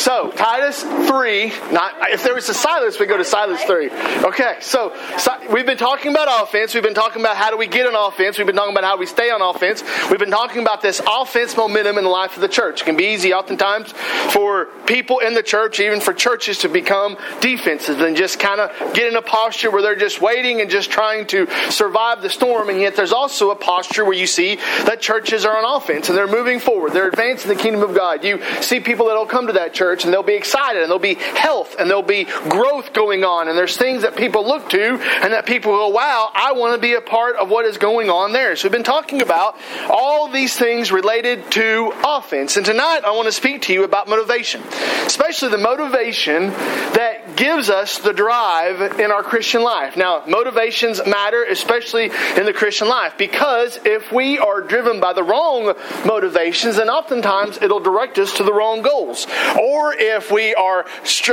So, Titus 3, not if there was a Silas, we go to Silas 3. Okay, so, so, we've been talking about offense. We've been talking about how do we get an offense. We've been talking about how we stay on offense. We've been talking about this offense momentum in the life of the church. It can be easy oftentimes for people in the church, even for churches, to become defensive and just kind of get in a posture where they're just waiting and just trying to survive the storm. And yet there's also a posture where you see that churches are on offense and they're moving forward. They're advancing the kingdom of God. You see people that'll come to that church and they'll be excited and there'll be health and there'll be growth going on. And there's things that people look to and that people go, wow, I want to be a part of what is going on there. So we've been talking about all these things related to offense. And tonight I want to speak to you about motivation, especially the motivation that gives us the drive in our Christian life. Now, motivations matter, especially in the Christian life, because if we are driven by the wrong motivations, then oftentimes it'll direct us to the wrong goals. Or if we are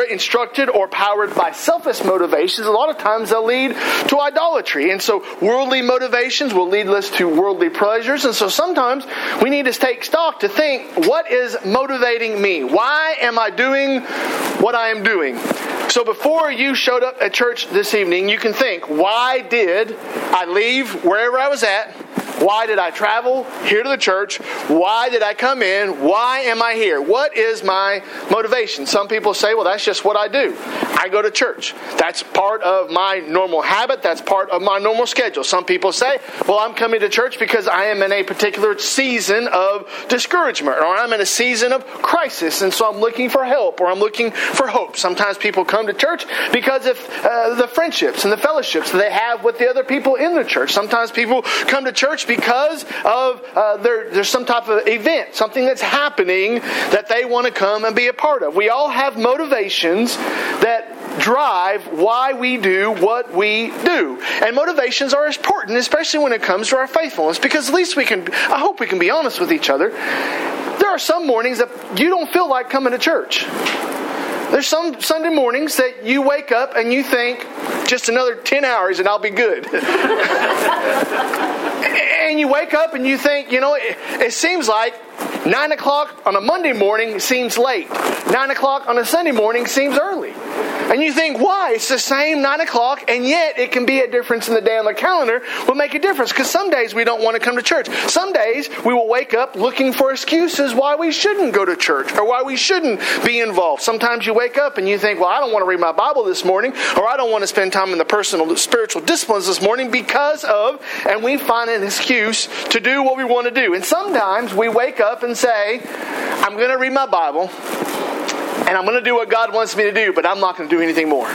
instructed or powered by selfish motivations, a lot of times they'll lead to idolatry. And so worldly motivations will lead us to worldly pleasures. And so sometimes we need to take stock to think, what is motivating me? Why am I doing what I am doing? So before you showed up at church this evening, you can think, why did I leave wherever I was at? Why did I travel here to the church? Why did I come in? Why am I here? What is my motivation? Some people say, well, that's just what I do. I go to church. That's part of my normal habit. That's part of my normal schedule. Some people say, well, I'm coming to church because I am in a particular season of discouragement or I'm in a season of crisis and so I'm looking for help or I'm looking for hope. Sometimes people come to church because of uh, the friendships and the fellowships they have with the other people in the church. Sometimes people come to church because of uh, there, there's some type of event, something that's happening that they want to come and be a part of. We all have motivations that drive why we do what we do. And motivations are important, especially when it comes to our faithfulness, because at least we can, I hope we can be honest with each other. There are some mornings that you don't feel like coming to church. There's some Sunday mornings that you wake up and you think, just another 10 hours and I'll be good. you wake up and you think, you know, it, it seems like 9 o'clock on a Monday morning seems late. 9 o'clock on a Sunday morning seems early. And you think, why? It's the same 9 o'clock, and yet it can be a difference in the day on the calendar will make a difference. Because some days we don't want to come to church. Some days we will wake up looking for excuses why we shouldn't go to church or why we shouldn't be involved. Sometimes you wake up and you think, well, I don't want to read my Bible this morning, or I don't want to spend time in the personal spiritual disciplines this morning because of, and we find an excuse to do what we want to do. And sometimes we wake up and say, I'm going to read my Bible and I'm going to do what God wants me to do, but I'm not going to do anything more.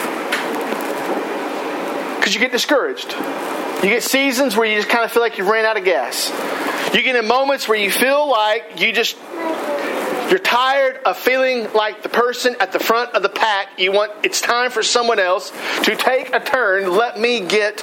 Because you get discouraged. You get seasons where you just kind of feel like you've ran out of gas. You get in moments where you feel like you just you're tired of feeling like the person at the front of the pack. You want it's time for someone else to take a turn. Let me get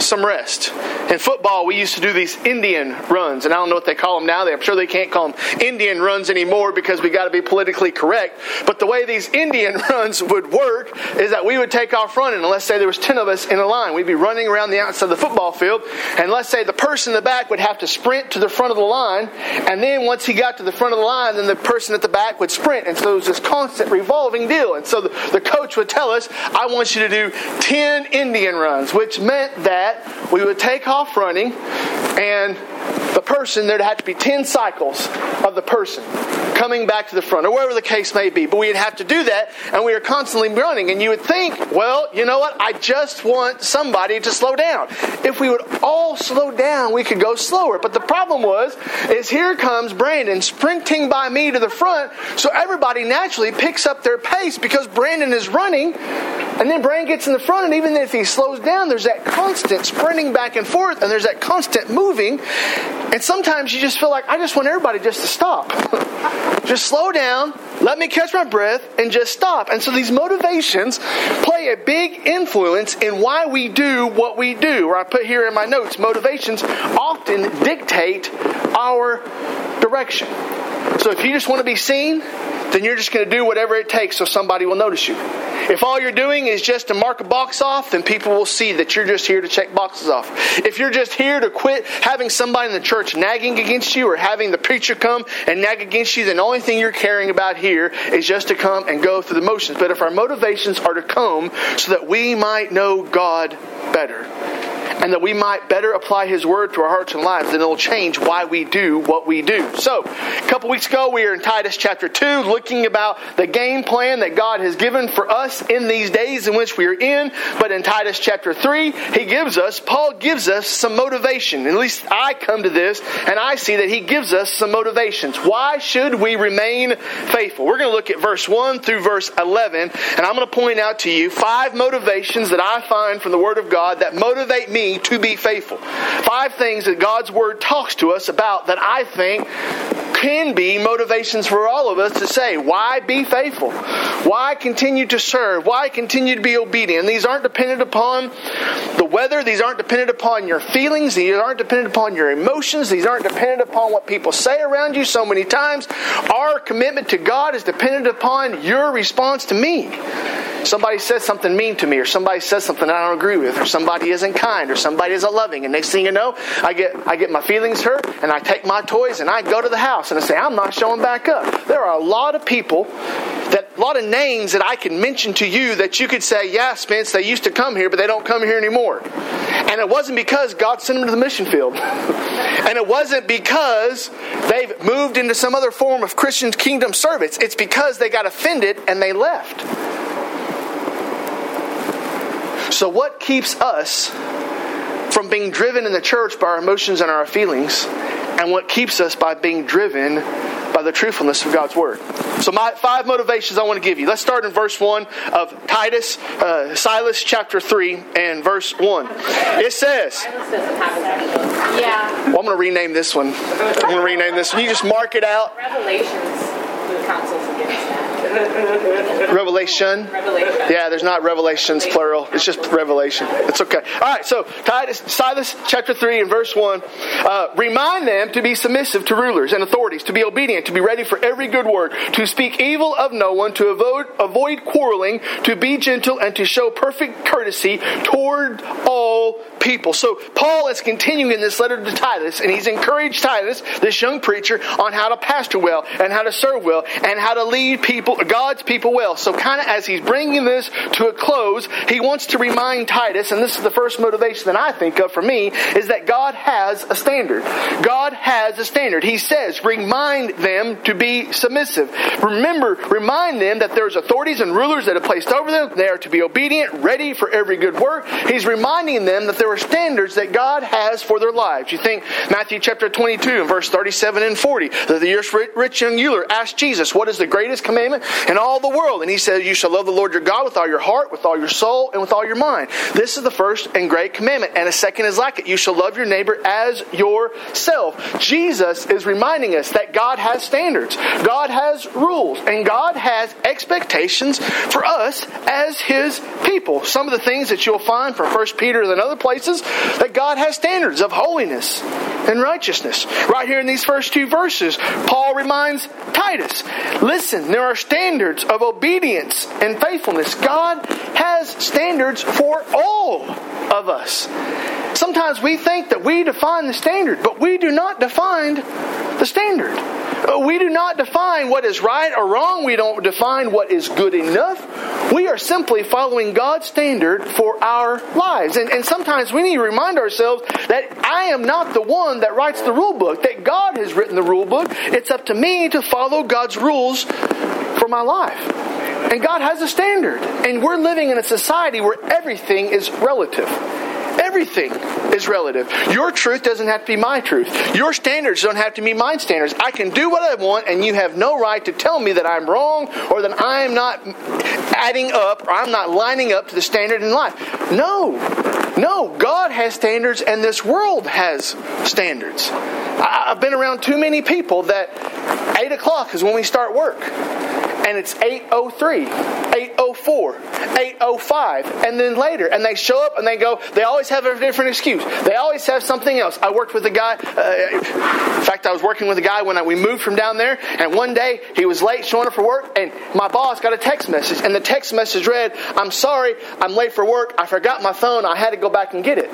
some rest. In football, we used to do these Indian runs, and I don't know what they call them now. I'm sure they can't call them Indian runs anymore because we got to be politically correct. But the way these Indian runs would work is that we would take off running, and let's say there was 10 of us in a line. We'd be running around the outside of the football field, and let's say the person in the back would have to sprint to the front of the line, and then once he got to the front of the line, then the person at the back would sprint. And so it was this constant revolving deal. And so the, the coach would tell us, I want you to do 10 Indian runs, which meant that that, we would take off running, and the person, there'd have to be 10 cycles of the person coming back to the front, or wherever the case may be. But we'd have to do that, and we are constantly running. And you would think, well, you know what? I just want somebody to slow down. If we would all slow down, we could go slower. But the problem was, is here comes Brandon sprinting by me to the front, so everybody naturally picks up their pace because Brandon is running, and then Brandon gets in the front, and even if he slows down, there's that constant sprinting back and forth, and there's that constant moving. And sometimes you just feel like, I just want everybody just to stop. just slow down, let me catch my breath, and just stop. And so these motivations play a big influence in why we do what we do. Or I put here in my notes, motivations often dictate our direction. So if you just want to be seen, then you're just going to do whatever it takes so somebody will notice you. If all you're doing is just to mark a box off, then people will see that you're just here to check boxes off. If you're just here to quit having somebody in the church nagging against you or having the preacher come and nag against you, then the only thing you're caring about here is just to come and go through the motions. But if our motivations are to come so that we might know God better, and that we might better apply His Word to our hearts and lives, and it'll change why we do what we do. So, a couple weeks ago, we were in Titus chapter 2, looking about the game plan that God has given for us in these days in which we are in. But in Titus chapter 3, He gives us, Paul gives us some motivation. At least I come to this, and I see that He gives us some motivations. Why should we remain faithful? We're going to look at verse 1 through verse 11, and I'm going to point out to you five motivations that I find from the Word of God that motivate me to be faithful. Five things that God's Word talks to us about that I think can be motivations for all of us to say, why be faithful? Why continue to serve? Why continue to be obedient? These aren't dependent upon the weather. These aren't dependent upon your feelings. These aren't dependent upon your emotions. These aren't dependent upon what people say around you so many times. Our commitment to God is dependent upon your response to me. Somebody says something mean to me, or somebody says something I don't agree with, or somebody isn't kind, or somebody isn't loving, and next thing you know, I get I get my feelings hurt, and I take my toys and I go to the house and say, I'm not showing back up. There are a lot of people that a lot of names that I can mention to you that you could say, yeah, Spence, they used to come here, but they don't come here anymore. And it wasn't because God sent them to the mission field. and it wasn't because they've moved into some other form of Christian kingdom service. It's because they got offended and they left. So, what keeps us from being driven in the church by our emotions and our feelings, and what keeps us by being driven by the truthfulness of God's Word? So, my five motivations I want to give you. Let's start in verse 1 of Titus, uh, Silas chapter 3, and verse 1. It says, Yeah. well, I'm going to rename this one. I'm going to rename this one. You just mark it out. Revelations. The council's against that. Revelation. Revelation. Yeah, there's not revelations plural. It's just revelation. It's okay. All right. So Titus, Silas, chapter three and verse one. Uh, remind them to be submissive to rulers and authorities, to be obedient, to be ready for every good work, to speak evil of no one, to avoid avoid quarreling, to be gentle, and to show perfect courtesy toward all people. So Paul is continuing in this letter to Titus, and he's encouraged Titus, this young preacher, on how to pastor well and how to serve well and how to lead people, God's people well. So kind of as he's bringing this to a close, he wants to remind Titus, and this is the first motivation that I think of for me, is that God has a standard. God has a standard. He says, remind them to be submissive. Remember, remind them that there's authorities and rulers that are placed over them. They are to be obedient, ready for every good work. He's reminding them that there are standards that God has for their lives. You think Matthew chapter 22 and verse 37 and 40, that the rich young ruler asked Jesus, what is the greatest commandment in all the world? And he said, you shall love the Lord your God with all your heart, with all your soul, and with all your mind. This is the first and great commandment. And a second is like it. You shall love your neighbor as yourself. Jesus is reminding us that God has standards. God has rules. And God has expectations for us as His people. Some of the things that you'll find from 1 Peter and other places that God has standards of holiness and righteousness. Right here in these first two verses, Paul reminds Titus, listen, there are standards of obedience and faithfulness. God has standards for all of us. Sometimes we think that we define the standard, but we do not define the standard. Uh, we do not define what is right or wrong. We don't define what is good enough. We are simply following God's standard for our lives. And, and sometimes we need to remind ourselves that I am not the one that writes the rule book, that God has written the rule book. It's up to me to follow God's rules for my life. And God has a standard. And we're living in a society where everything is relative. Everything is relative. Your truth doesn't have to be my truth. Your standards don't have to be my standards. I can do what I want, and you have no right to tell me that I'm wrong or that I'm not adding up or I'm not lining up to the standard in life. No. No. God has standards, and this world has standards. I've been around too many people that 8 o'clock is when we start work. And it's 803, 804, 805, and then later, and they show up and they go, they always have a different excuse. They always have something else. I worked with a guy, uh, in fact, I was working with a guy when I, we moved from down there, and one day he was late showing up for work, and my boss got a text message, and the text message read, I'm sorry, I'm late for work, I forgot my phone, I had to go back and get it.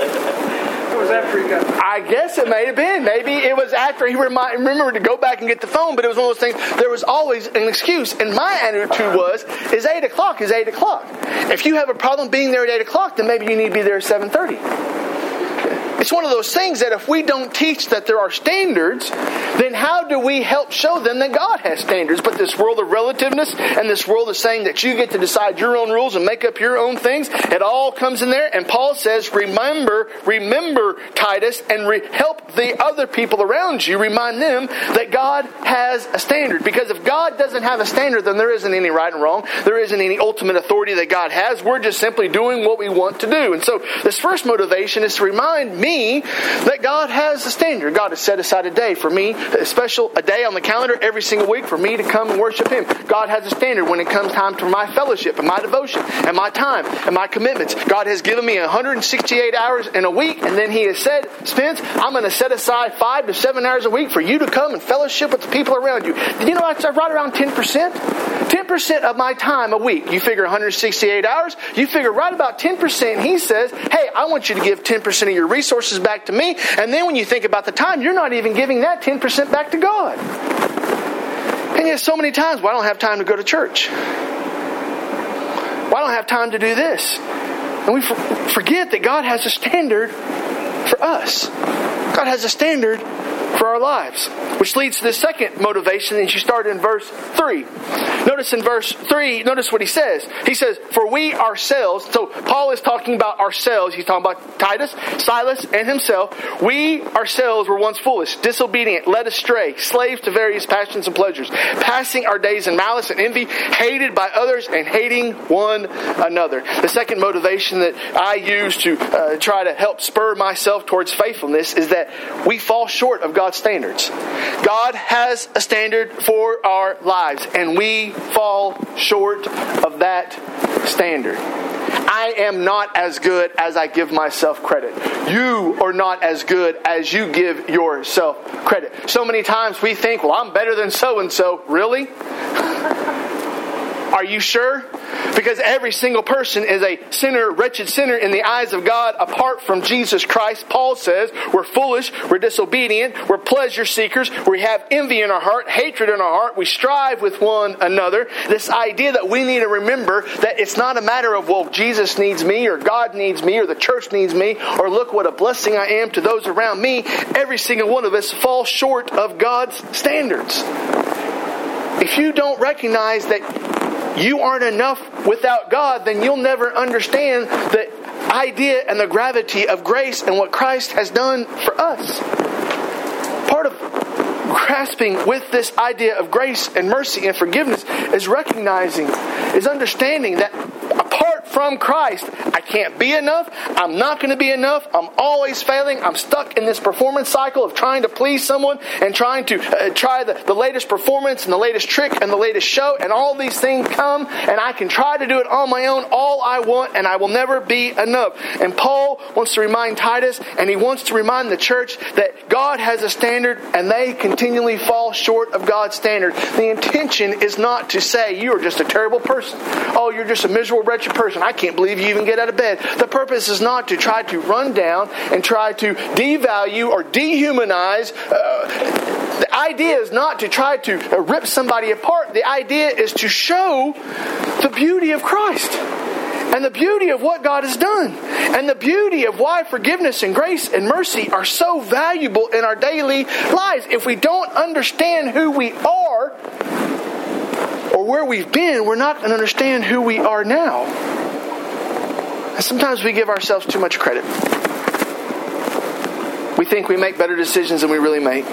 I guess it may have been. Maybe it was after he remembered to go back and get the phone, but it was one of those things, there was always an excuse. And my attitude was, is 8 o'clock is 8 o'clock. If you have a problem being there at 8 o'clock, then maybe you need to be there at 7.30 it's one of those things that if we don't teach that there are standards, then how do we help show them that God has standards? But this world of relativeness and this world of saying that you get to decide your own rules and make up your own things, it all comes in there. And Paul says, remember, remember Titus and re- help the other people around you, remind them that God has a standard. Because if God doesn't have a standard, then there isn't any right and wrong. There isn't any ultimate authority that God has. We're just simply doing what we want to do. And so this first motivation is to remind me that God has a standard. God has set aside a day for me, a special a day on the calendar every single week for me to come and worship Him. God has a standard when it comes time to my fellowship and my devotion and my time and my commitments. God has given me 168 hours in a week, and then He has said, Spence, I'm going to set aside five to seven hours a week for you to come and fellowship with the people around you. Did you know that's right around 10%? 10% of my time a week. You figure 168 hours, you figure right about 10%. He says, Hey, I want you to give 10% of your resources resources back to me. And then when you think about the time, you're not even giving that 10% back to God. And yet, so many times, well, I don't have time to go to church. Well, I don't have time to do this. And we forget that God has a standard for us. God has a standard for our lives. Which leads to the second motivation, and you start in verse 3. Notice in verse 3, notice what he says. He says, For we ourselves, so Paul is talking about ourselves. He's talking about Titus, Silas, and himself. We ourselves were once foolish, disobedient, led astray, slaves to various passions and pleasures, passing our days in malice and envy, hated by others, and hating one another. The second motivation that I use to uh, try to help spur myself towards faithfulness is that we fall short of God's standards. God has a standard for our lives, and we fall short of that standard. I am not as good as I give myself credit. You are not as good as you give yourself credit. So many times we think, well, I'm better than so and so. Really? Are you sure? Because every single person is a sinner, wretched sinner in the eyes of God apart from Jesus Christ. Paul says we're foolish, we're disobedient, we're pleasure seekers, we have envy in our heart, hatred in our heart, we strive with one another. This idea that we need to remember that it's not a matter of, well, Jesus needs me, or God needs me, or the church needs me, or look what a blessing I am to those around me. Every single one of us falls short of God's standards. If you don't recognize that you aren't enough without God, then you'll never understand the idea and the gravity of grace and what Christ has done for us. Part of grasping with this idea of grace and mercy and forgiveness is recognizing, is understanding that from Christ, I can't be enough. I'm not going to be enough. I'm always failing. I'm stuck in this performance cycle of trying to please someone and trying to uh, try the, the latest performance and the latest trick and the latest show. And all these things come, and I can try to do it on my own all I want, and I will never be enough. And Paul wants to remind Titus, and he wants to remind the church that God has a standard, and they continually fall short of God's standard. The intention is not to say you are just a terrible person. Oh, you're just a miserable, wretched person. I can't believe you even get out of bed. The purpose is not to try to run down and try to devalue or dehumanize. Uh, the idea is not to try to uh, rip somebody apart. The idea is to show the beauty of Christ and the beauty of what God has done, and the beauty of why forgiveness and grace and mercy are so valuable in our daily lives. If we don't understand who we are or where we've been, we're not going to understand who we are now. Sometimes we give ourselves too much credit. We think we make better decisions than we really make.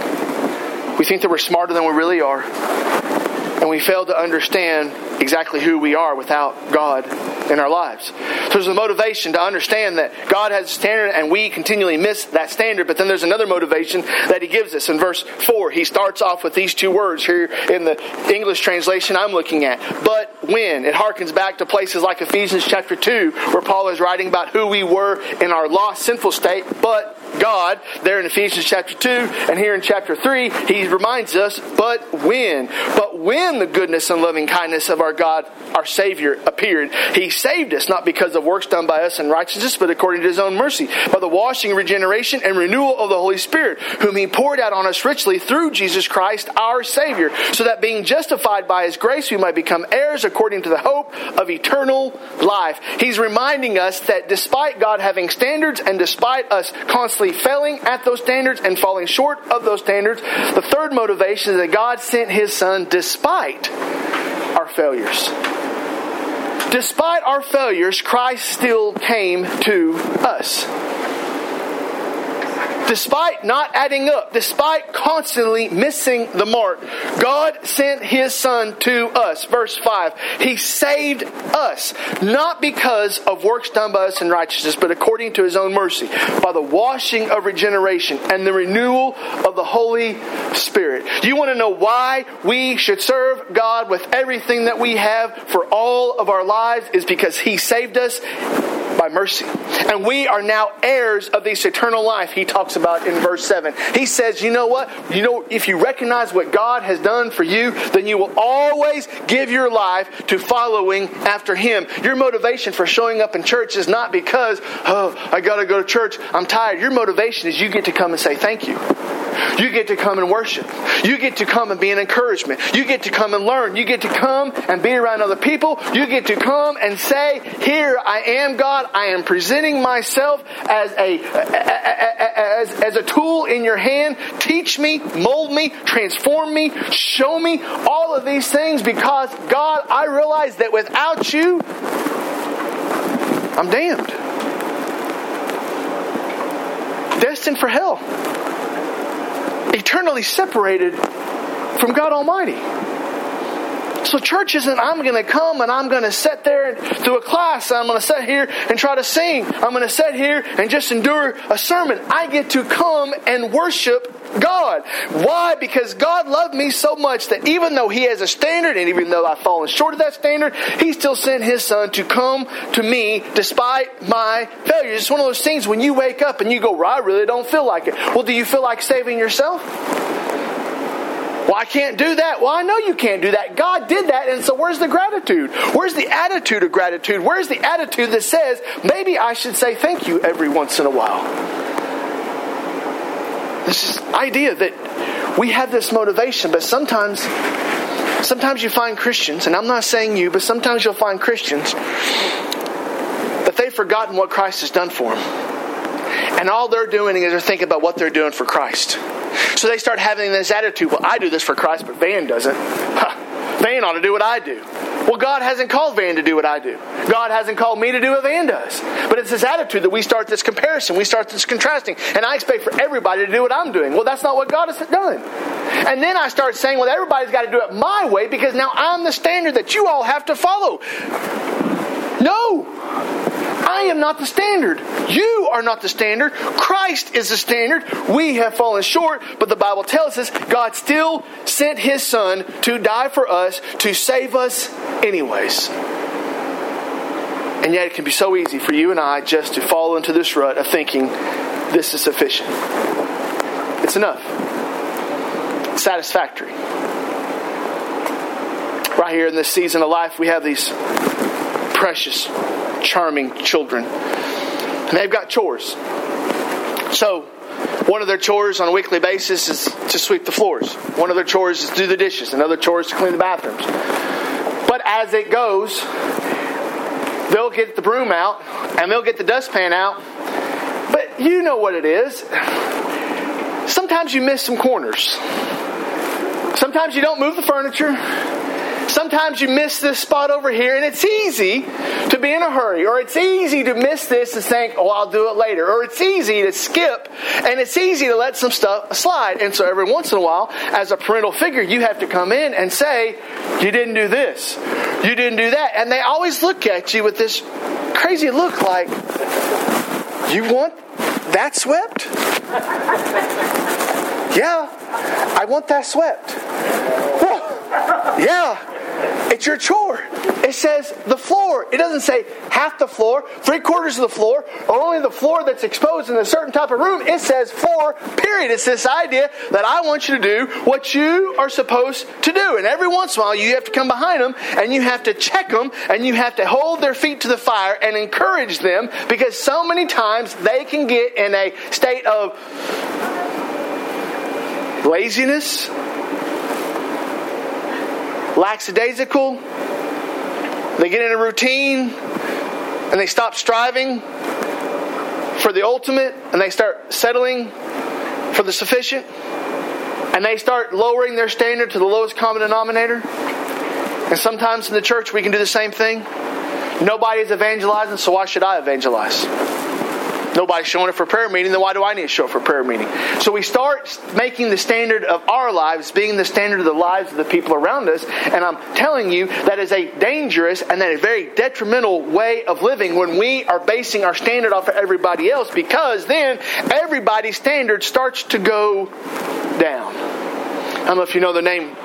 We think that we're smarter than we really are. And we fail to understand exactly who we are without God in our lives. So there's a motivation to understand that God has a standard and we continually miss that standard, but then there's another motivation that He gives us. In verse 4, He starts off with these two words here in the English translation I'm looking at. But when? It harkens back to places like Ephesians chapter 2, where Paul is writing about who we were in our lost, sinful state, but God, there in Ephesians chapter 2, and here in chapter 3, he reminds us, but when? But when the goodness and loving kindness of our God, our Savior, appeared, he saved us, not because of works done by us in righteousness, but according to his own mercy, by the washing, regeneration, and renewal of the Holy Spirit, whom he poured out on us richly through Jesus Christ, our Savior, so that being justified by his grace, we might become heirs according to the hope of eternal life. He's reminding us that despite God having standards and despite us constantly failing at those standards and falling short of those standards. The third motivation is that God sent His Son despite our failures. Despite our failures, Christ still came to us despite not adding up, despite constantly missing the mark, God sent His Son to us. Verse 5. He saved us, not because of works done by us in righteousness, but according to His own mercy, by the washing of regeneration and the renewal of the Holy Spirit. You want to know why we should serve God with everything that we have for all of our lives? Is because He saved us by mercy. And we are now heirs of this eternal life he talks about in verse 7. He says, you know what? You know, if you recognize what God has done for you, then you will always give your life to following after him. Your motivation for showing up in church is not because, oh, I got to go to church. I'm tired. Your motivation is you get to come and say thank you. You get to come and worship. You get to come and be an encouragement. You get to come and learn. You get to come and be around other people. You get to come and say, Here I am, God. I am presenting myself as a, as, as a tool in your hand. Teach me, mold me, transform me, show me all of these things because, God, I realize that without you, I'm damned. Destined for hell eternally separated from God Almighty. So church isn't I'm going to come and I'm going to there and do a class. I'm going to sit here and try to sing. I'm going to sit here and just endure a sermon. I get to come and worship God. Why? Because God loved me so much that even though He has a standard and even though I've fallen short of that standard, He still sent His Son to come to me despite my failures. It's one of those things when you wake up and you go, well, I really don't feel like it. Well, do you feel like saving yourself? Well, I can't do that. Well, I know you can't do that. God did that, and so where's the gratitude? Where's the attitude of gratitude? Where's the attitude that says, maybe I should say thank you every once in a while? This idea that we have this motivation, but sometimes sometimes you find Christians, and I'm not saying you, but sometimes you'll find Christians that they've forgotten what Christ has done for them. And all they're doing is they're thinking about what they're doing for Christ. So they start having this attitude, well, I do this for Christ, but Van doesn't. Van ought to do what I do. Well, God hasn't called Van to do what I do. God hasn't called me to do what Van does. But it's this attitude that we start this comparison, we start this contrasting, and I expect for everybody to do what I'm doing. Well, that's not what God has done. And then I start saying, well, everybody's got to do it my way because now I'm the standard that you all have to follow. No. I am not the standard. You are not the standard. Christ is the standard. We have fallen short, but the Bible tells us God still sent His Son to die for us, to save us anyways. And yet it can be so easy for you and I just to fall into this rut of thinking this is sufficient. It's enough. It's satisfactory. Right here in this season of life, we have these precious charming children. And they've got chores. So, one of their chores on a weekly basis is to sweep the floors. One of their chores is to do the dishes. Another chore is to clean the bathrooms. But as it goes, they'll get the broom out and they'll get the dustpan out. But you know what it is. Sometimes you miss some corners. Sometimes you don't move the furniture. Sometimes you miss this spot over here, and it's easy to be in a hurry, or it's easy to miss this and think, oh, I'll do it later, or it's easy to skip, and it's easy to let some stuff slide. And so every once in a while, as a parental figure, you have to come in and say, you didn't do this. You didn't do that. And they always look at you with this crazy look like, You want that swept? yeah, I want that swept. Yeah, it's your chore. It says the floor. It doesn't say half the floor, three quarters of the floor, or only the floor that's exposed in a certain type of room. It says floor, period. It's this idea that I want you to do what you are supposed to do. And every once in a while, you have to come behind them and you have to check them and you have to hold their feet to the fire and encourage them because so many times they can get in a state of laziness lackadaisical. They get in a routine and they stop striving for the ultimate and they start settling for the sufficient and they start lowering their standard to the lowest common denominator. And sometimes in the church we can do the same thing. Nobody is evangelizing, so why should I evangelize? Nobody's showing up for prayer meeting, then why do I need to show up for prayer meeting? So we start making the standard of our lives being the standard of the lives of the people around us. And I'm telling you, that is a dangerous and that is a very detrimental way of living when we are basing our standard off of everybody else because then everybody's standard starts to go down. I don't know if you know the name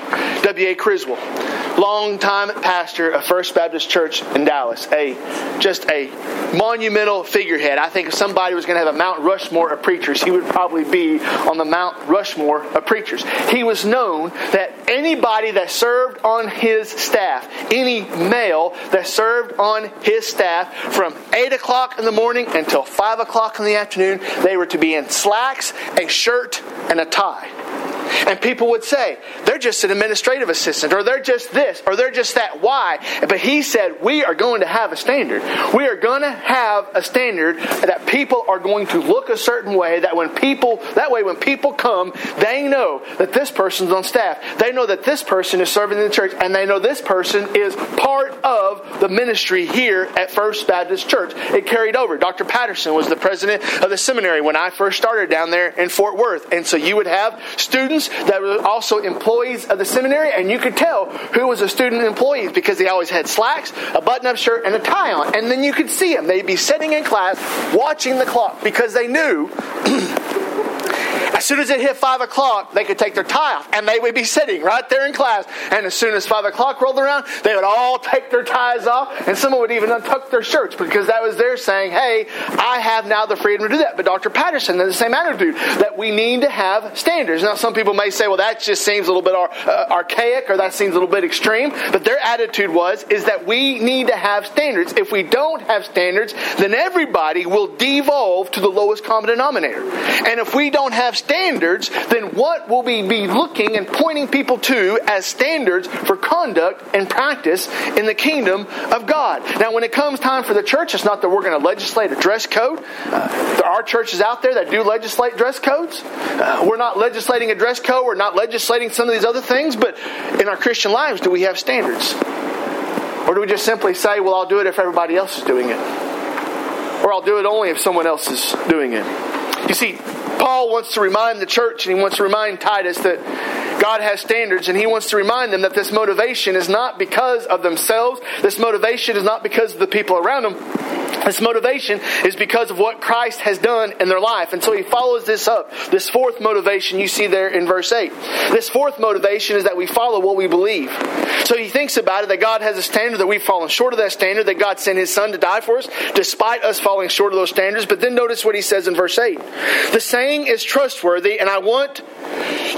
W.A. Criswell longtime pastor of First Baptist Church in Dallas, a just a monumental figurehead. I think if somebody was going to have a Mount Rushmore of preachers, he would probably be on the Mount Rushmore of preachers. He was known that anybody that served on his staff, any male that served on his staff from 8 o'clock in the morning until 5 o'clock in the afternoon, they were to be in slacks, a shirt, and a tie. And people would say, they're just an administrative assistant, or they're just this, or they're just that. Why? But he said, we are going to have a standard. We are going to have a standard that people are going to look a certain way, that when people, that way when people come, they know that this person's on staff. They know that this person is serving in the church, and they know this person is part of the ministry here at First Baptist Church. It carried over. Dr. Patterson was the president of the seminary when I first started down there in Fort Worth. And so you would have students students that were also employees of the seminary, and you could tell who was a student employee because they always had slacks, a button up shirt, and a tie on. And then you could see them. They'd be sitting in class watching the clock because they knew As soon as it hit 5 o'clock, they could take their tie off and they would be sitting right there in class. And as soon as 5 o'clock rolled around, they would all take their ties off and someone would even untuck their shirts because that was their saying, hey, I have now the freedom to do that. But Dr. Patterson has the same attitude that we need to have standards. Now, some people may say, well, that just seems a little bit uh, archaic or that seems a little bit extreme. But their attitude was, is that we need to have standards. If we don't have standards, then everybody will devolve to the lowest common denominator. And if we don't have standards, then what will we be looking and pointing people to as standards for conduct and practice in the kingdom of God? Now, when it comes time for the church, it's not that we're going to legislate a dress code. Uh, there are churches out there that do legislate dress codes. Uh, we're not legislating a dress code. We're not legislating some of these other things. But in our Christian lives, do we have standards? Or do we just simply say, well, I'll do it if everybody else is doing it? Or I'll do it only if someone else is doing it? You see, Paul wants to remind the church and he wants to remind Titus that God has standards and he wants to remind them that this motivation is not because of themselves. This motivation is not because of the people around them. This motivation is because of what Christ has done in their life. And so he follows this up. This fourth motivation you see there in verse 8. This fourth motivation is that we follow what we believe. So he thinks about it that God has a standard, that we've fallen short of that standard, that God sent his son to die for us, despite us falling short of those standards. But then notice what he says in verse 8. The saying is trustworthy, and I want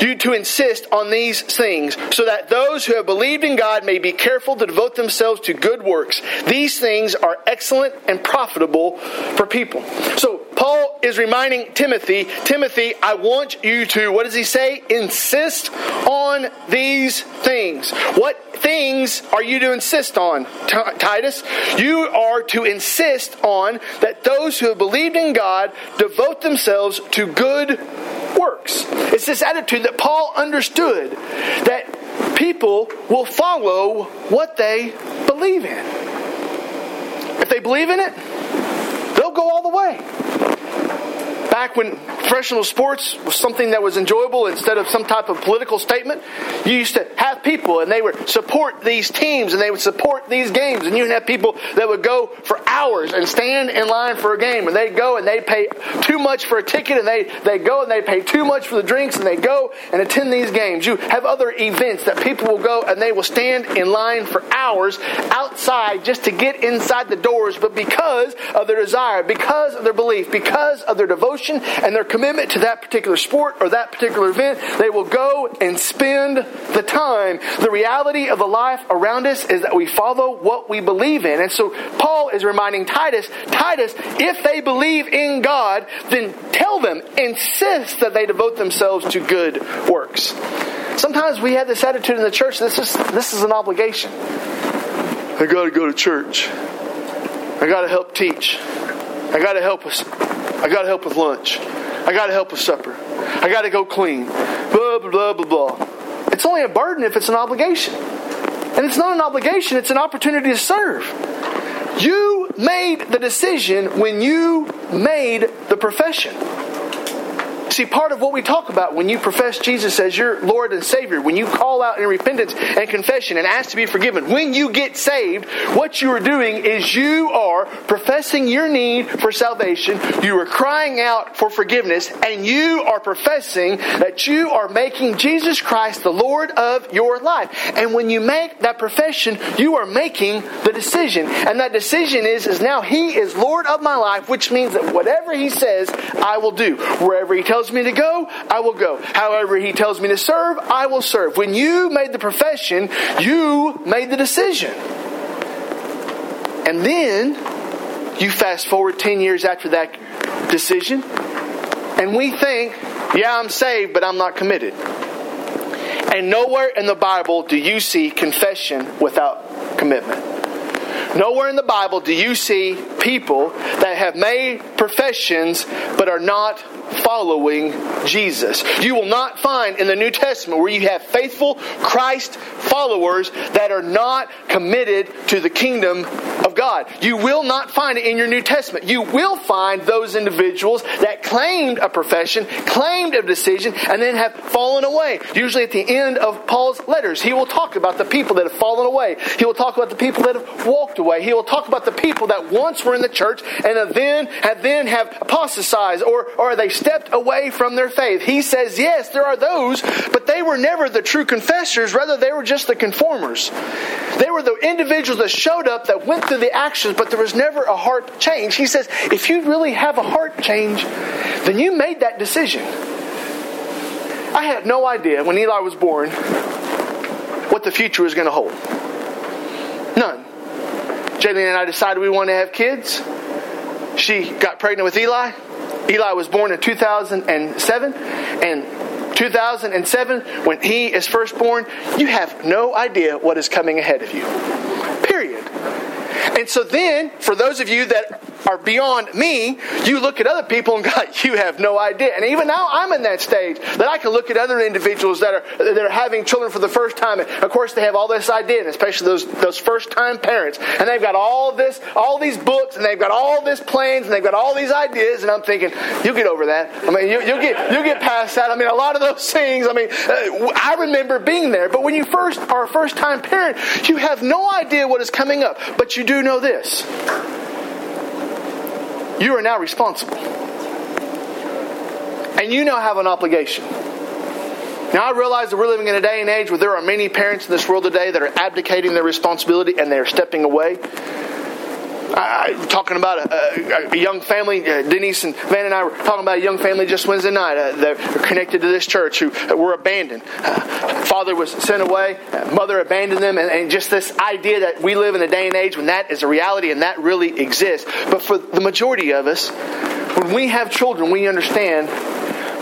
you to insist on these things, so that those who have believed in God may be careful to devote themselves to good works. These things are excellent and profitable for people. So Paul is reminding Timothy, Timothy, I want you to, what does he say? Insist on these things. What things are you to insist on, Titus? You are to insist on that those who have believed in God devote themselves to good works. It's this attitude that Paul understood that people will follow what they believe in. If they believe in it, they'll go all the way. Back when professional sports was something that was enjoyable instead of some type of political statement, you used to have people and they would support these teams and they would support these games. And you would have people that would go for hours and stand in line for a game. And they'd go and they'd pay too much for a ticket and they, they go and they pay too much for the drinks and they go and attend these games. You have other events that people will go and they will stand in line for hours outside just to get inside the doors, but because of their desire, because of their belief, because of their devotion and their commitment to that particular sport or that particular event, they will go and spend the time. The reality of the life around us is that we follow what we believe in. And so Paul is reminding Titus, Titus, if they believe in God, then tell them, insist that they devote themselves to good works. Sometimes we have this attitude in the church, this is this is an obligation. I gotta go to church. I gotta help teach. I gotta help us. I gotta help with lunch. I gotta help with supper. I gotta go clean. Blah blah blah blah blah. It's only a burden if it's an obligation. And it's not an obligation, it's an opportunity to serve. You made the decision when you made the profession. See, part of what we talk about when you profess Jesus as your Lord and Savior, when you call out in repentance and confession and ask to be forgiven, when you get saved, what you are doing is you are professing your need for salvation, you are crying out for forgiveness, and you are professing that you are making Jesus Christ the Lord of your life. And when you make that profession, you are making the decision. And that decision is, is now He is Lord of my life, which means that whatever He says, I will do. Wherever He tells me to go, I will go. However, He tells me to serve, I will serve. When you made the profession, you made the decision. And then you fast forward 10 years after that decision, and we think, yeah, I'm saved, but I'm not committed. And nowhere in the Bible do you see confession without commitment. Nowhere in the Bible do you see people that have made professions but are not following Jesus. You will not find in the New Testament where you have faithful Christ followers that are not committed to the kingdom of God. You will not find it in your New Testament. You will find those individuals that claimed a profession, claimed a decision, and then have fallen away. Usually at the end of Paul's letters, he will talk about the people that have fallen away. He will talk about the people that have walked away. He will talk about the people that once were in the church and then have then have apostatized or, or they stepped away from their faith. He says, yes, there are those, but they were never the true confessors. Rather, they were just the conformers. They were the individuals that showed up that went through the actions, but there was never a heart change. He says, if you really have a heart change, then you made that decision. I had no idea when Eli was born what the future was going to hold. None. Jalen and I decided we wanted to have kids. She got pregnant with Eli. Eli was born in 2007. And 2007, when he is first born, you have no idea what is coming ahead of you. Period. And so then, for those of you that are beyond me, you look at other people and God, you have no idea. And even now, I'm in that stage that I can look at other individuals that are that are having children for the first time. And of course, they have all this idea, and especially those those first time parents, and they've got all this, all these books, and they've got all this plans, and they've got all these ideas. And I'm thinking, you'll get over that. I mean, you, will get you'll get past that. I mean, a lot of those things. I mean, uh, I remember being there. But when you first are a first time parent, you have no idea what is coming up, but you do know this you are now responsible. And you now have an obligation. Now, I realize that we're living in a day and age where there are many parents in this world today that are abdicating their responsibility and they are stepping away. I, talking about a, a, a young family. Uh, Denise and Van and I were talking about a young family just Wednesday night. Uh, they're connected to this church who were abandoned. Uh, father was sent away, uh, mother abandoned them, and, and, just this idea that we live in a day and age when that is a reality and that really exists. But for the majority of us, when we have children, we understand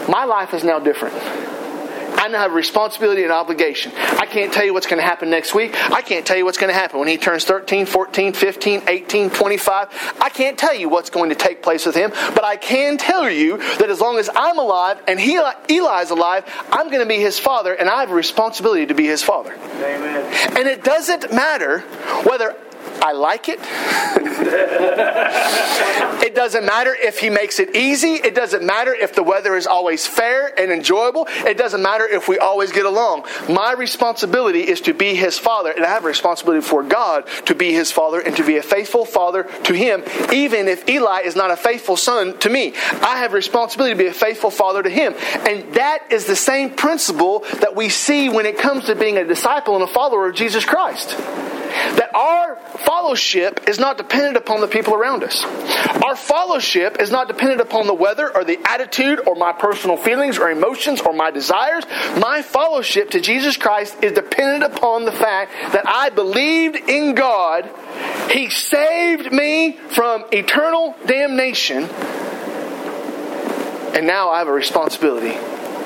my life is now different. I now have responsibility and obligation. I can't tell you what's going to happen next week. I can't tell you what's going to happen when he turns 13, 14, 15, 18, 25. I can't tell you what's going to take place with him, but I can tell you that as long as I'm alive and he, Eli's alive, I'm going to be his father, and I have a responsibility to be his father. Amen. And it doesn't matter whether I like it. it doesn't matter if he makes it easy. It doesn't matter if the weather is always fair and enjoyable. It doesn't matter if we always get along. My responsibility is to be his father, and I have a responsibility for God to be his father and to be a faithful father to him, even if Eli is not a faithful son to me. I have a responsibility to be a faithful father to him. And that is the same principle that we see when it comes to being a disciple and a follower of Jesus Christ. That our fellowship is not dependent upon the people around us. Our fellowship is not dependent upon the weather or the attitude or my personal feelings or emotions or my desires. My fellowship to Jesus Christ is dependent upon the fact that I believed in God. He saved me from eternal damnation. And now I have a responsibility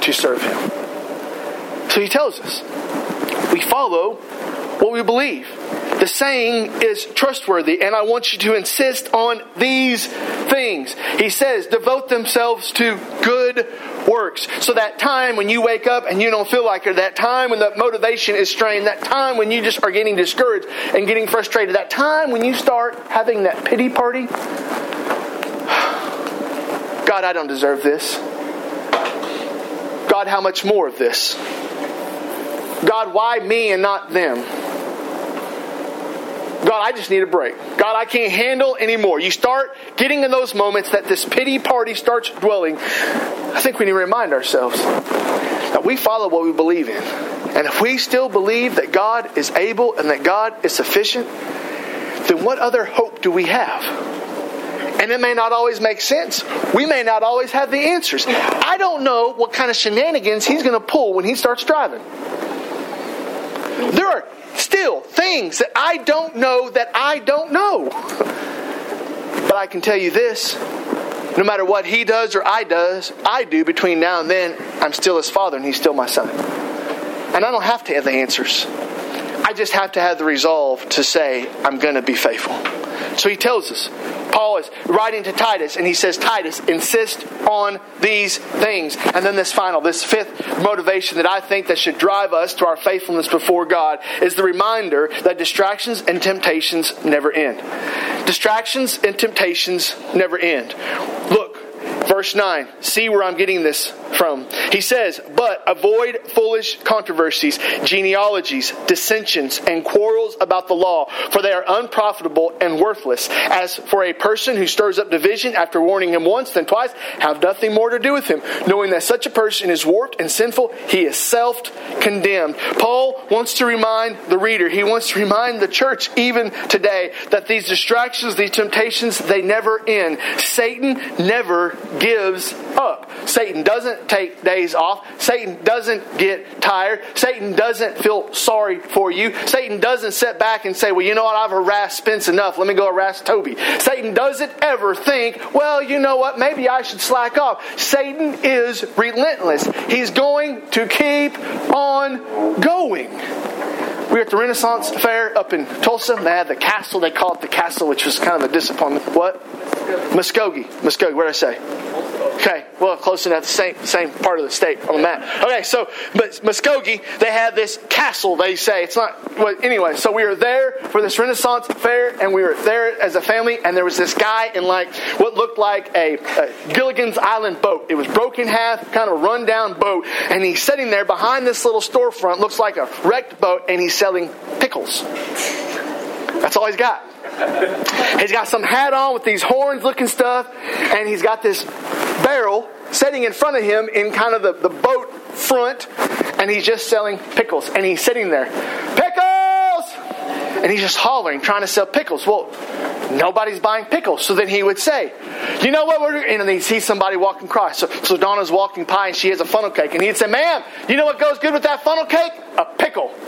to serve Him. So He tells us we follow what we believe. The saying is trustworthy, and I want you to insist on these things. He says, devote themselves to good works. So that time when you wake up and you don't feel like it, that time when the motivation is strained, that time when you just are getting discouraged and getting frustrated, that time when you start having that pity party. God, I don't deserve this. God, how much more of this? God, why me and not them? God, I just need a break. God, I can't handle anymore. You start getting in those moments that this pity party starts dwelling. I think we need to remind ourselves that we follow what we believe in. And if we still believe that God is able and that God is sufficient, then what other hope do we have? And it may not always make sense. We may not always have the answers. I don't know what kind of shenanigans he's going to pull when he starts driving. There are still things that I don't know that I don't know. but I can tell you this no matter what he does or I does, I do between now and then, I'm still his father and he's still my son. And I don't have to have the answers. I just have to have the resolve to say, I'm going to be faithful. So he tells us. Paul is writing to Titus, and he says, Titus, insist on these things. And then this final, this fifth motivation that I think that should drive us to our faithfulness before God is the reminder that distractions and temptations never end. Distractions and temptations never end. Look, Verse 9, see where I'm getting this from. He says, But avoid foolish controversies, genealogies, dissensions, and quarrels about the law, for they are unprofitable and worthless. As for a person who stirs up division after warning him once, then twice, have nothing more to do with him. Knowing that such a person is warped and sinful, he is self condemned. Paul wants to remind the reader, he wants to remind the church even today that these distractions, these temptations, they never end. Satan never gives up. Satan doesn't take days off. Satan doesn't get tired. Satan doesn't feel sorry for you. Satan doesn't sit back and say, Well, you know what? I've harassed Spence enough. Let me go harass Toby. Satan doesn't ever think, Well, you know what? Maybe I should slack off. Satan is relentless. He's going to keep on going. We were at the Renaissance Fair up in Tulsa. They had the castle. They call it the castle, which was kind of a disappointment. What? Muskogee. Muskogee. What did I say? Okay, well, close enough. The same same part of the state on the map. Okay, so but Muskogee, they have this castle. They say it's not. Well, anyway, so we were there for this Renaissance fair, and we were there as a family. And there was this guy in like what looked like a, a Gilligan's Island boat. It was broken half, kind of a rundown boat, and he's sitting there behind this little storefront. Looks like a wrecked boat, and he's selling pickles. That's all he's got. He's got some hat on with these horns looking stuff, and he's got this barrel sitting in front of him in kind of the, the boat front, and he's just selling pickles. And he's sitting there, pickles! And he's just hollering, trying to sell pickles. Well, nobody's buying pickles. So then he would say, You know what? We're and then he sees somebody walking across. So, so Donna's walking by and she has a funnel cake. And he'd say, Ma'am, you know what goes good with that funnel cake? A pickle.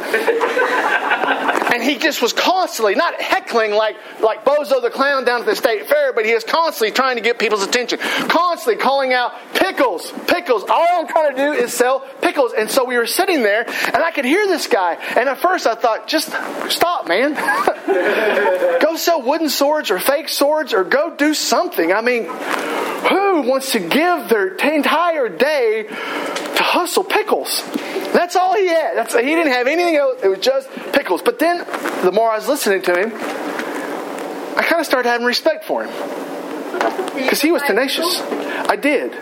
and he just was constantly, not heckling like, like Bozo the Clown down at the state fair, but he was constantly trying to get people's attention. Constantly calling out, Pickles, pickles. All I'm trying to do is sell pickles. And so we were sitting there and I could hear this guy. And at first I thought, just stop, man. Go sell wooden swords or fake swords or go do something. I mean, who wants to give their entire day to hustle pickles? That's all he had. That's, he didn't have anything else. It was just pickles. But then, the more I was listening to him, I kind of started having respect for him because he was tenacious. I did.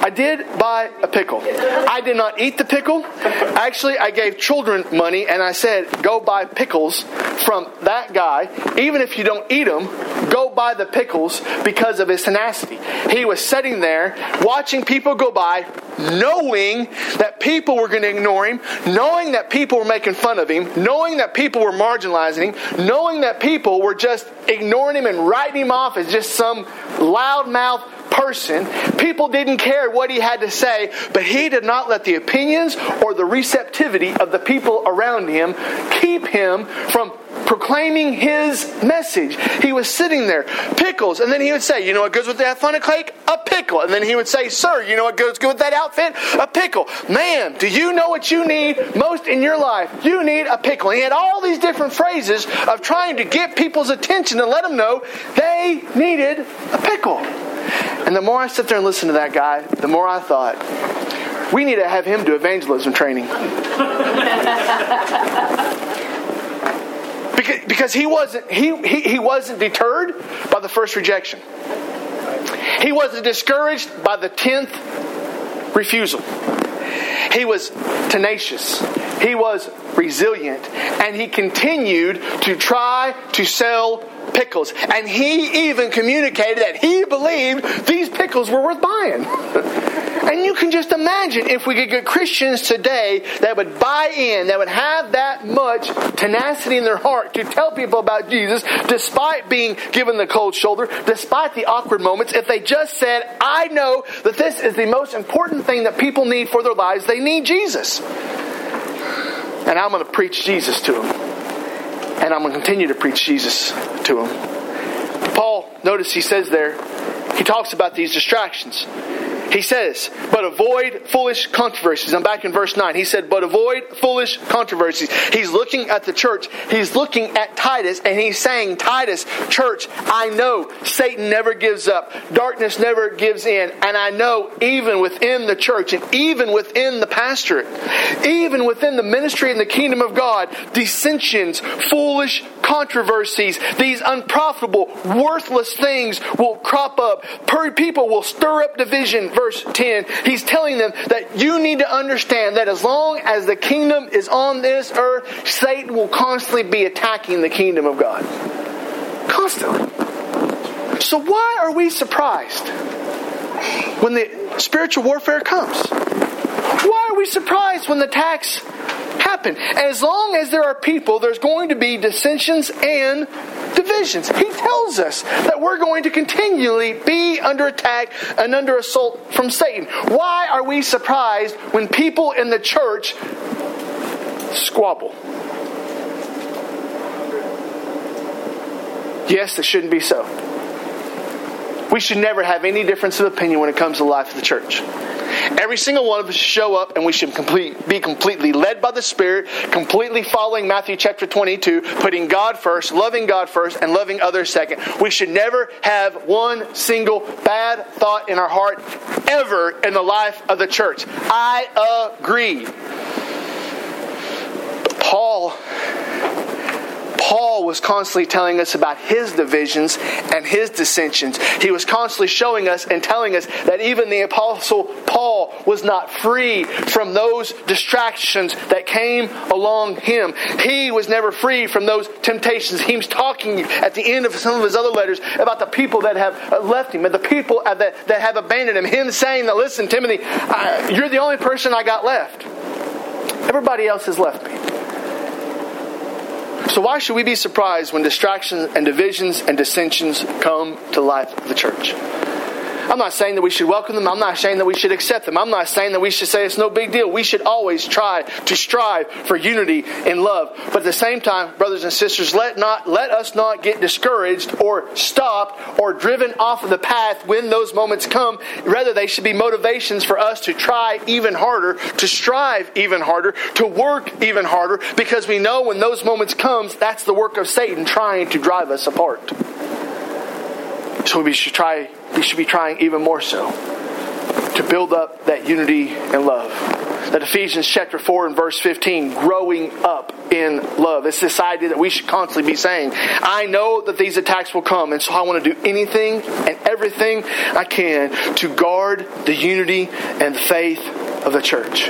I did buy a pickle. I did not eat the pickle. Actually, I gave children money and I said, go buy pickles from that guy. Even if you don't eat them, go buy the pickles because of his tenacity. He was sitting there watching people go by, knowing that people were going to ignore him, knowing that people were making fun of him, knowing that people were marginalizing him, knowing that people were just ignoring him and writing him off as just some loudmouth person. People didn't care what he had to say, but he did not let the opinions or the receptivity of the people around him keep him from proclaiming his message. He was sitting there, pickles, and then he would say, You know what goes with that funnel cake? A pickle. And then he would say, Sir, you know what goes good with that outfit? A pickle. Ma'am, do you know what you need most in your life? You need a pickle. And he had all these different phrases of trying to get people's attention and let them know they needed a pickle. And the more I sit there and listen to that guy, the more I thought, we need to have him do evangelism training. because, he wasn't he, he, he wasn't deterred by the first rejection. He wasn't discouraged by the tenth refusal. He was tenacious. He was resilient. And he continued to try to sell pickles. And he even communicated that he believed these pickles were worth buying. and you can just imagine if we could get Christians today that would buy in, that would have that much tenacity in their heart to tell people about Jesus, despite being given the cold shoulder, despite the awkward moments, if they just said, I know that this is the most important thing that people need for their lives, they need Jesus. And I'm going to preach Jesus to them. And I'm going to continue to preach Jesus to them. Paul, notice he says there, he talks about these distractions. He says, but avoid foolish controversies. I'm back in verse 9. He said, but avoid foolish controversies. He's looking at the church. He's looking at Titus and he's saying, Titus, church, I know Satan never gives up. Darkness never gives in. And I know even within the church and even within the pastorate, even within the ministry and the kingdom of God, dissensions, foolish controversies, these unprofitable, worthless things will crop up. People will stir up division verse 10, he's telling them that you need to understand that as long as the kingdom is on this earth, Satan will constantly be attacking the kingdom of God. Constantly. So why are we surprised when the spiritual warfare comes? Why are we surprised when the attacks happen? As long as there are people, there's going to be dissensions and divisions. He tells us that we're going to continually be under attack and under assault from Satan. Why are we surprised when people in the church squabble? Yes, it shouldn't be so. We should never have any difference of opinion when it comes to the life of the church. Every single one of us show up and we should complete, be completely led by the Spirit, completely following Matthew chapter 22, putting God first, loving God first, and loving others second. We should never have one single bad thought in our heart ever in the life of the church. I agree. Paul Paul was constantly telling us about his divisions and his dissensions. He was constantly showing us and telling us that even the Apostle Paul was not free from those distractions that came along him. He was never free from those temptations. He was talking at the end of some of his other letters about the people that have left him and the people uh, that, that have abandoned him. Him saying that, listen, Timothy, you're the only person I got left. Everybody else has left me. So why should we be surprised when distractions and divisions and dissensions come to life of the church? I'm not saying that we should welcome them. I'm not saying that we should accept them. I'm not saying that we should say it's no big deal. We should always try to strive for unity and love. But at the same time, brothers and sisters, let not let us not get discouraged or stopped or driven off of the path when those moments come. Rather, they should be motivations for us to try even harder, to strive even harder, to work even harder, because we know when those moments comes, that's the work of Satan trying to drive us apart. So we should try we should be trying even more so to build up that unity and love. that Ephesians chapter 4 and verse 15, growing up in love. It's this idea that we should constantly be saying, I know that these attacks will come, and so I want to do anything and everything I can to guard the unity and faith of the church.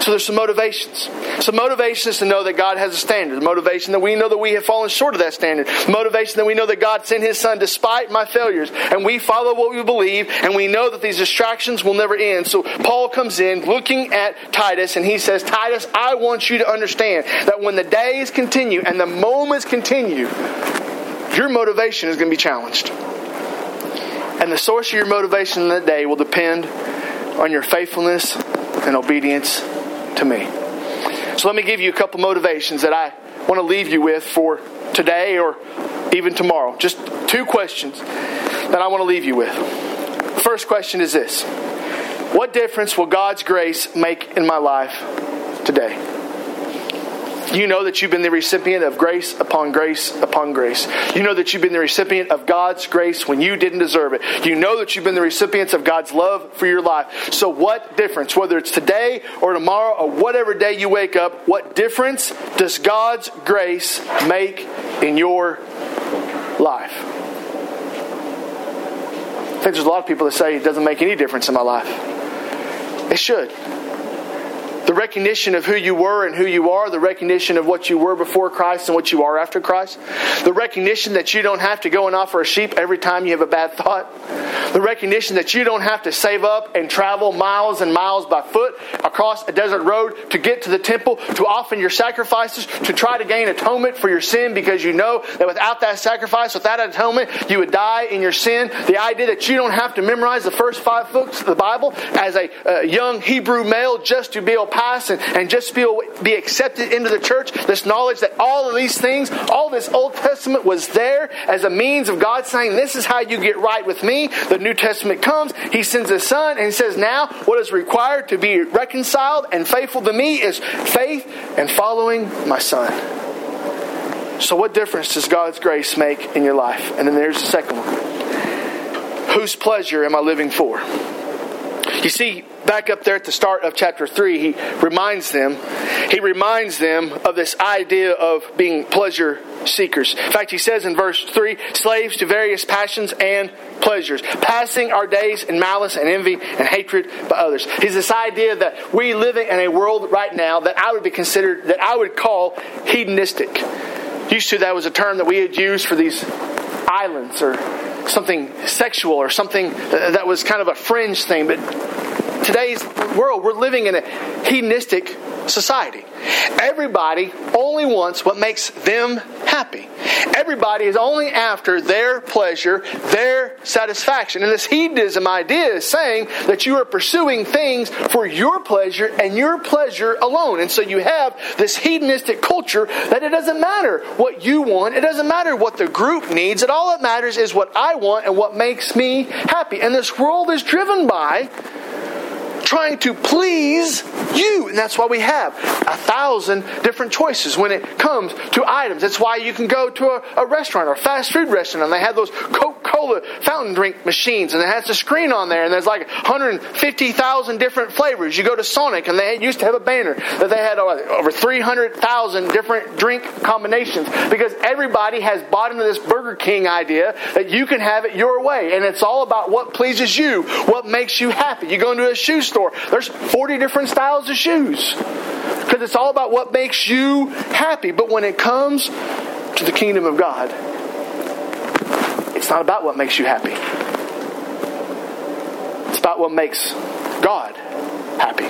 So there's some motivations. Some motivations to know that God has a standard. The motivation that we know that we have fallen short of that standard. The motivation that we know that God sent His Son despite my failures. And we follow what we believe, and we know that these distractions will never end. So Paul comes in looking at Titus, and he says, Titus, I want you to understand that when the days continue and the moments continue, your motivation is going to be challenged. And the source of your motivation in that day will depend on your faithfulness and obedience to me. So let me give you a couple motivations that I want to leave you with for today or even tomorrow. Just two questions that I want to leave you with. First question is this What difference will God's grace make in my life today? You know that you've been the recipient of grace upon grace upon grace. You know that you've been the recipient of God's grace when you didn't deserve it. You know that you've been the recipients of God's love for your life. So, what difference, whether it's today or tomorrow or whatever day you wake up, what difference does God's grace make in your life? I think there's a lot of people that say it doesn't make any difference in my life. It should the recognition of who you were and who you are, the recognition of what you were before Christ and what you are after Christ, the recognition that you don't have to go and offer a sheep every time you have a bad thought, the recognition that you don't have to save up and travel miles and miles by foot across a desert road to get to the temple, to offer your sacrifices, to try to gain atonement for your sin because you know that without that sacrifice, without atonement, you would die in your sin. The idea that you don't have to memorize the first five books of the Bible as a, a young Hebrew male just to be able and, and just be, be accepted into the church. This knowledge that all of these things, all this Old Testament was there as a means of God saying, This is how you get right with me. The New Testament comes, He sends His Son, and He says, Now what is required to be reconciled and faithful to me is faith and following my Son. So, what difference does God's grace make in your life? And then there's the second one. Whose pleasure am I living for? You see, back up there at the start of chapter 3, he reminds them, he reminds them of this idea of being pleasure seekers. In fact, he says in verse 3, slaves to various passions and pleasures, passing our days in malice and envy and hatred by others. He's this idea that we live in a world right now that I would be considered, that I would call hedonistic. Used to, that was a term that we had used for these islands or something sexual or something uh, that was kind of a fringe thing. But today's world, we're living in a hedonistic society. Everybody only wants what makes them happy. Everybody is only after their pleasure, their satisfaction. And this hedonism idea is saying that you are pursuing things for your pleasure and your pleasure alone. And so you have this hedonistic culture that it doesn't matter what you want, it doesn't matter what the group needs, it all that matters is what I want and what makes me happy. And this world is driven by trying to please you. And that's why we have a thousand different choices when it comes to items. That's why you can go to a, a restaurant or a fast food restaurant and they have those Coca Cola fountain drink machines and it has the screen on there and there's like 150,000 different flavors. You go to Sonic and they used to have a banner that they had oh, over 300,000 different drink combinations because everybody has bought into this Burger King idea that you can have it your way. And it's all about what pleases you, what makes you happy. You go into a shoe store store. There's 40 different styles of shoes. Because it's all about what makes you happy. But when it comes to the kingdom of God, it's not about what makes you happy. It's about what makes God happy.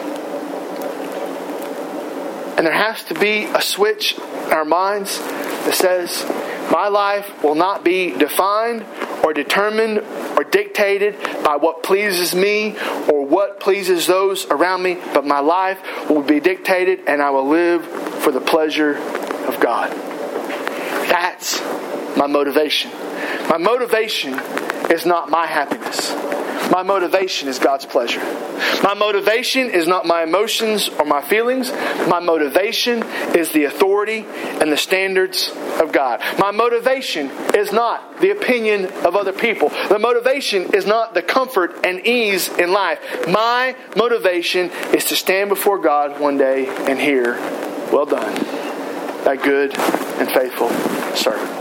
And there has to be a switch in our minds that says, my life will not be defined or determined or dictated by what pleases me or what pleases those around me, but my life will be dictated and I will live for the pleasure of God. That's my motivation. My motivation is not my happiness. My motivation is God's pleasure. My motivation is not my emotions or my feelings. My motivation is the authority and the standards of God. My motivation is not the opinion of other people. The motivation is not the comfort and ease in life. My motivation is to stand before God one day and hear, Well done, thy good and faithful servant.